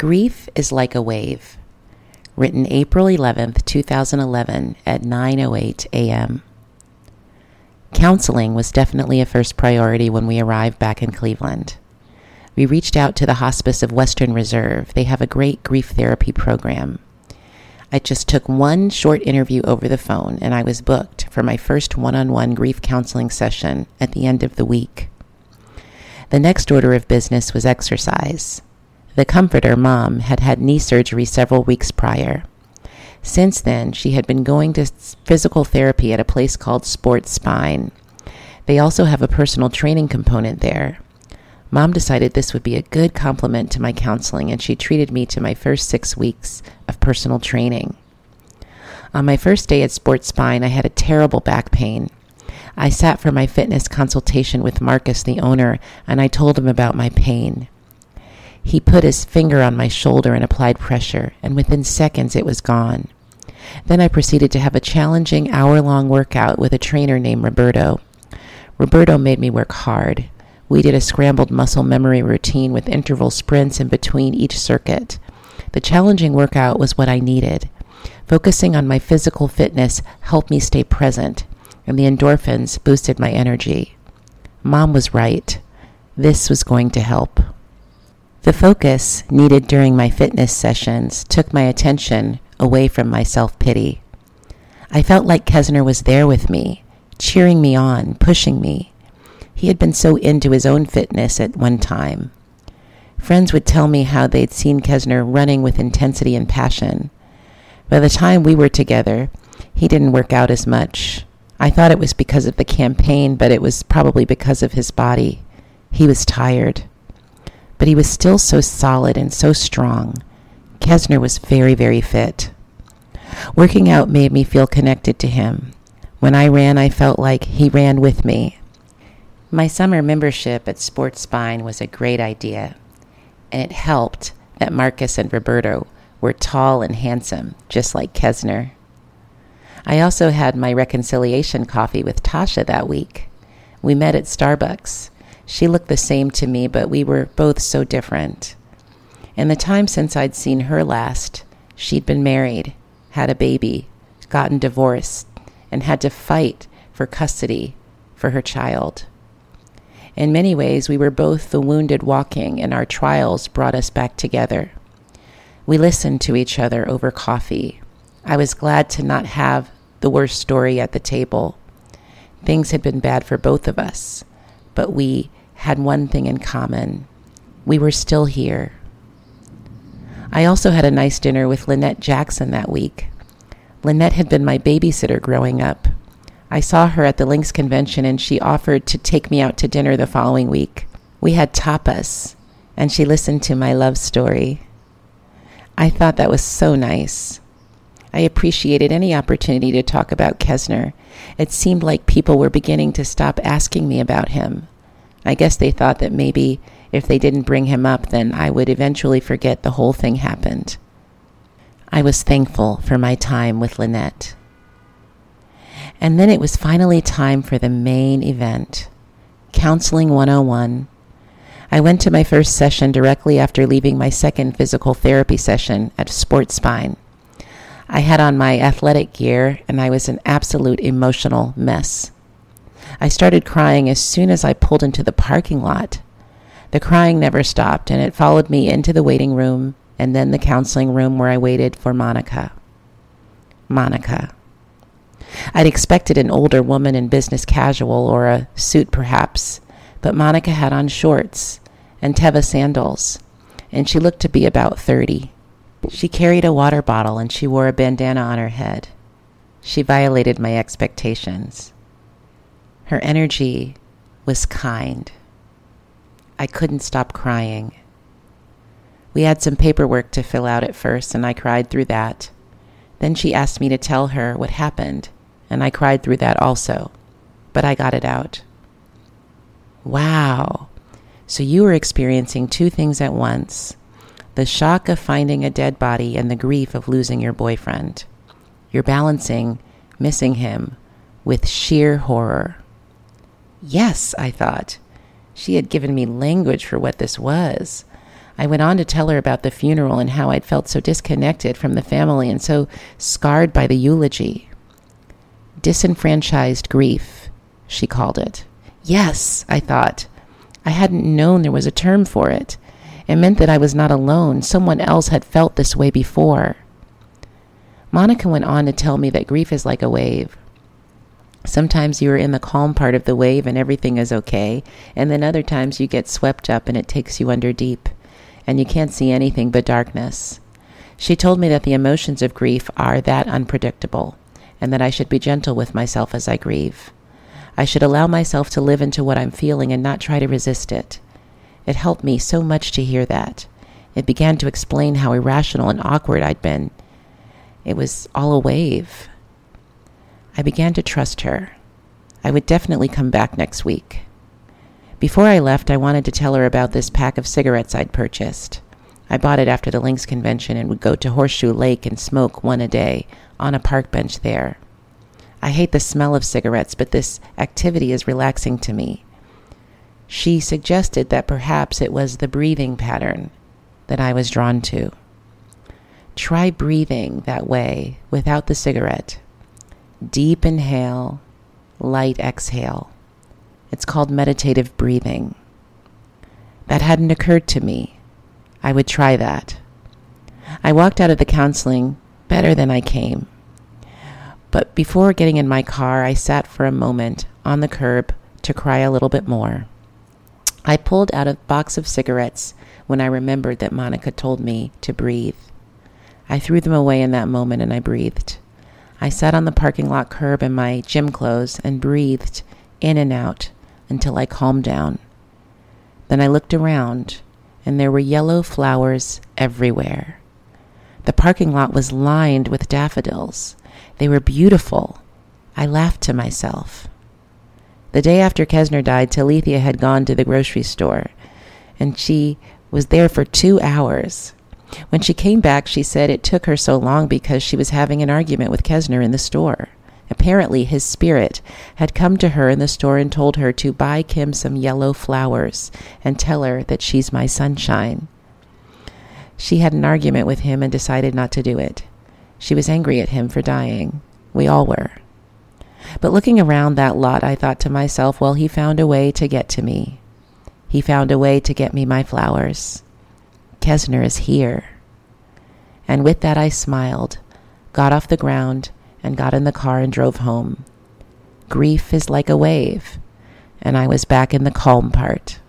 Grief is like a wave. Written April 11th, 2011 at 9:08 a.m. Counseling was definitely a first priority when we arrived back in Cleveland. We reached out to the Hospice of Western Reserve. They have a great grief therapy program. I just took one short interview over the phone and I was booked for my first one on one grief counseling session at the end of the week. The next order of business was exercise. The comforter, Mom, had had knee surgery several weeks prior. Since then, she had been going to physical therapy at a place called Sports Spine. They also have a personal training component there. Mom decided this would be a good complement to my counseling, and she treated me to my first six weeks of personal training. On my first day at Sports Spine, I had a terrible back pain. I sat for my fitness consultation with Marcus, the owner, and I told him about my pain. He put his finger on my shoulder and applied pressure, and within seconds it was gone. Then I proceeded to have a challenging hour long workout with a trainer named Roberto. Roberto made me work hard. We did a scrambled muscle memory routine with interval sprints in between each circuit. The challenging workout was what I needed. Focusing on my physical fitness helped me stay present, and the endorphins boosted my energy. Mom was right. This was going to help. The focus needed during my fitness sessions took my attention away from my self pity. I felt like Kesner was there with me, cheering me on, pushing me. He had been so into his own fitness at one time. Friends would tell me how they'd seen Kesner running with intensity and passion. By the time we were together, he didn't work out as much. I thought it was because of the campaign, but it was probably because of his body. He was tired but he was still so solid and so strong. Kesner was very, very fit. Working out made me feel connected to him. When I ran, I felt like he ran with me. My summer membership at Sports Spine was a great idea, and it helped that Marcus and Roberto were tall and handsome, just like Kesner. I also had my reconciliation coffee with Tasha that week. We met at Starbucks. She looked the same to me, but we were both so different. In the time since I'd seen her last, she'd been married, had a baby, gotten divorced, and had to fight for custody for her child. In many ways, we were both the wounded walking, and our trials brought us back together. We listened to each other over coffee. I was glad to not have the worst story at the table. Things had been bad for both of us, but we had one thing in common we were still here. I also had a nice dinner with Lynette Jackson that week. Lynette had been my babysitter growing up. I saw her at the Links convention and she offered to take me out to dinner the following week. We had tapas and she listened to my love story. I thought that was so nice. I appreciated any opportunity to talk about Kesner. It seemed like people were beginning to stop asking me about him. I guess they thought that maybe if they didn't bring him up, then I would eventually forget the whole thing happened. I was thankful for my time with Lynette. And then it was finally time for the main event Counseling 101. I went to my first session directly after leaving my second physical therapy session at Sports Spine. I had on my athletic gear and I was an absolute emotional mess. I started crying as soon as I pulled into the parking lot. The crying never stopped, and it followed me into the waiting room and then the counseling room where I waited for Monica. Monica. I'd expected an older woman in business casual or a suit perhaps, but Monica had on shorts and Teva sandals, and she looked to be about 30. She carried a water bottle and she wore a bandana on her head. She violated my expectations. Her energy was kind. I couldn't stop crying. We had some paperwork to fill out at first, and I cried through that. Then she asked me to tell her what happened, and I cried through that also. But I got it out. Wow. So you were experiencing two things at once the shock of finding a dead body and the grief of losing your boyfriend. You're balancing missing him with sheer horror. Yes, I thought. She had given me language for what this was. I went on to tell her about the funeral and how I'd felt so disconnected from the family and so scarred by the eulogy. Disenfranchised grief, she called it. Yes, I thought. I hadn't known there was a term for it. It meant that I was not alone. Someone else had felt this way before. Monica went on to tell me that grief is like a wave. Sometimes you're in the calm part of the wave and everything is okay, and then other times you get swept up and it takes you under deep, and you can't see anything but darkness. She told me that the emotions of grief are that unpredictable, and that I should be gentle with myself as I grieve. I should allow myself to live into what I'm feeling and not try to resist it. It helped me so much to hear that. It began to explain how irrational and awkward I'd been. It was all a wave. I began to trust her. I would definitely come back next week. Before I left, I wanted to tell her about this pack of cigarettes I'd purchased. I bought it after the Links convention and would go to Horseshoe Lake and smoke one a day on a park bench there. I hate the smell of cigarettes, but this activity is relaxing to me. She suggested that perhaps it was the breathing pattern that I was drawn to. Try breathing that way without the cigarette. Deep inhale, light exhale. It's called meditative breathing. That hadn't occurred to me. I would try that. I walked out of the counseling better than I came. But before getting in my car, I sat for a moment on the curb to cry a little bit more. I pulled out a box of cigarettes when I remembered that Monica told me to breathe. I threw them away in that moment and I breathed. I sat on the parking lot curb in my gym clothes and breathed in and out until I calmed down. Then I looked around and there were yellow flowers everywhere. The parking lot was lined with daffodils. They were beautiful. I laughed to myself. The day after Kesner died, Talithia had gone to the grocery store, and she was there for two hours. When she came back, she said it took her so long because she was having an argument with Kesner in the store. Apparently, his spirit had come to her in the store and told her to buy Kim some yellow flowers and tell her that she's my sunshine. She had an argument with him and decided not to do it. She was angry at him for dying. We all were. But looking around that lot, I thought to myself, well, he found a way to get to me. He found a way to get me my flowers. Kesner is here. And with that, I smiled, got off the ground, and got in the car and drove home. Grief is like a wave, and I was back in the calm part.